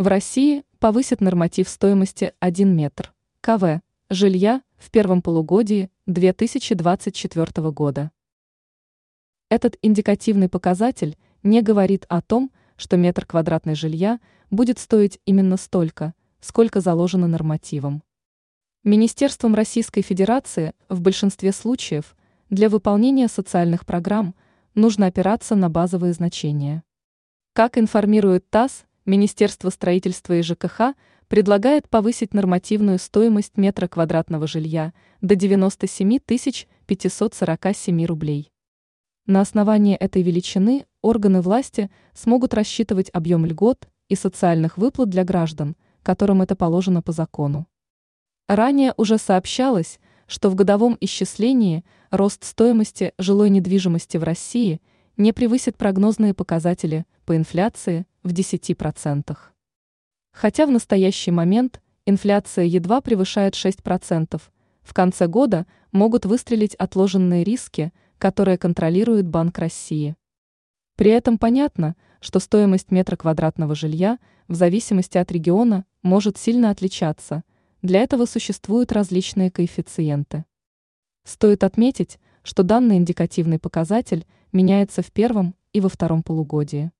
В России повысит норматив стоимости 1 метр КВ жилья в первом полугодии 2024 года. Этот индикативный показатель не говорит о том, что метр квадратный жилья будет стоить именно столько, сколько заложено нормативом. Министерством Российской Федерации в большинстве случаев для выполнения социальных программ нужно опираться на базовые значения. Как информирует ТАСС, Министерство строительства и ЖКХ предлагает повысить нормативную стоимость метра квадратного жилья до 97 547 рублей. На основании этой величины органы власти смогут рассчитывать объем льгот и социальных выплат для граждан, которым это положено по закону. Ранее уже сообщалось, что в годовом исчислении рост стоимости жилой недвижимости в России не превысит прогнозные показатели по инфляции в 10%. Хотя в настоящий момент инфляция едва превышает 6%, в конце года могут выстрелить отложенные риски, которые контролирует Банк России. При этом понятно, что стоимость метра квадратного жилья в зависимости от региона может сильно отличаться, для этого существуют различные коэффициенты. Стоит отметить, что данный индикативный показатель меняется в первом и во втором полугодии.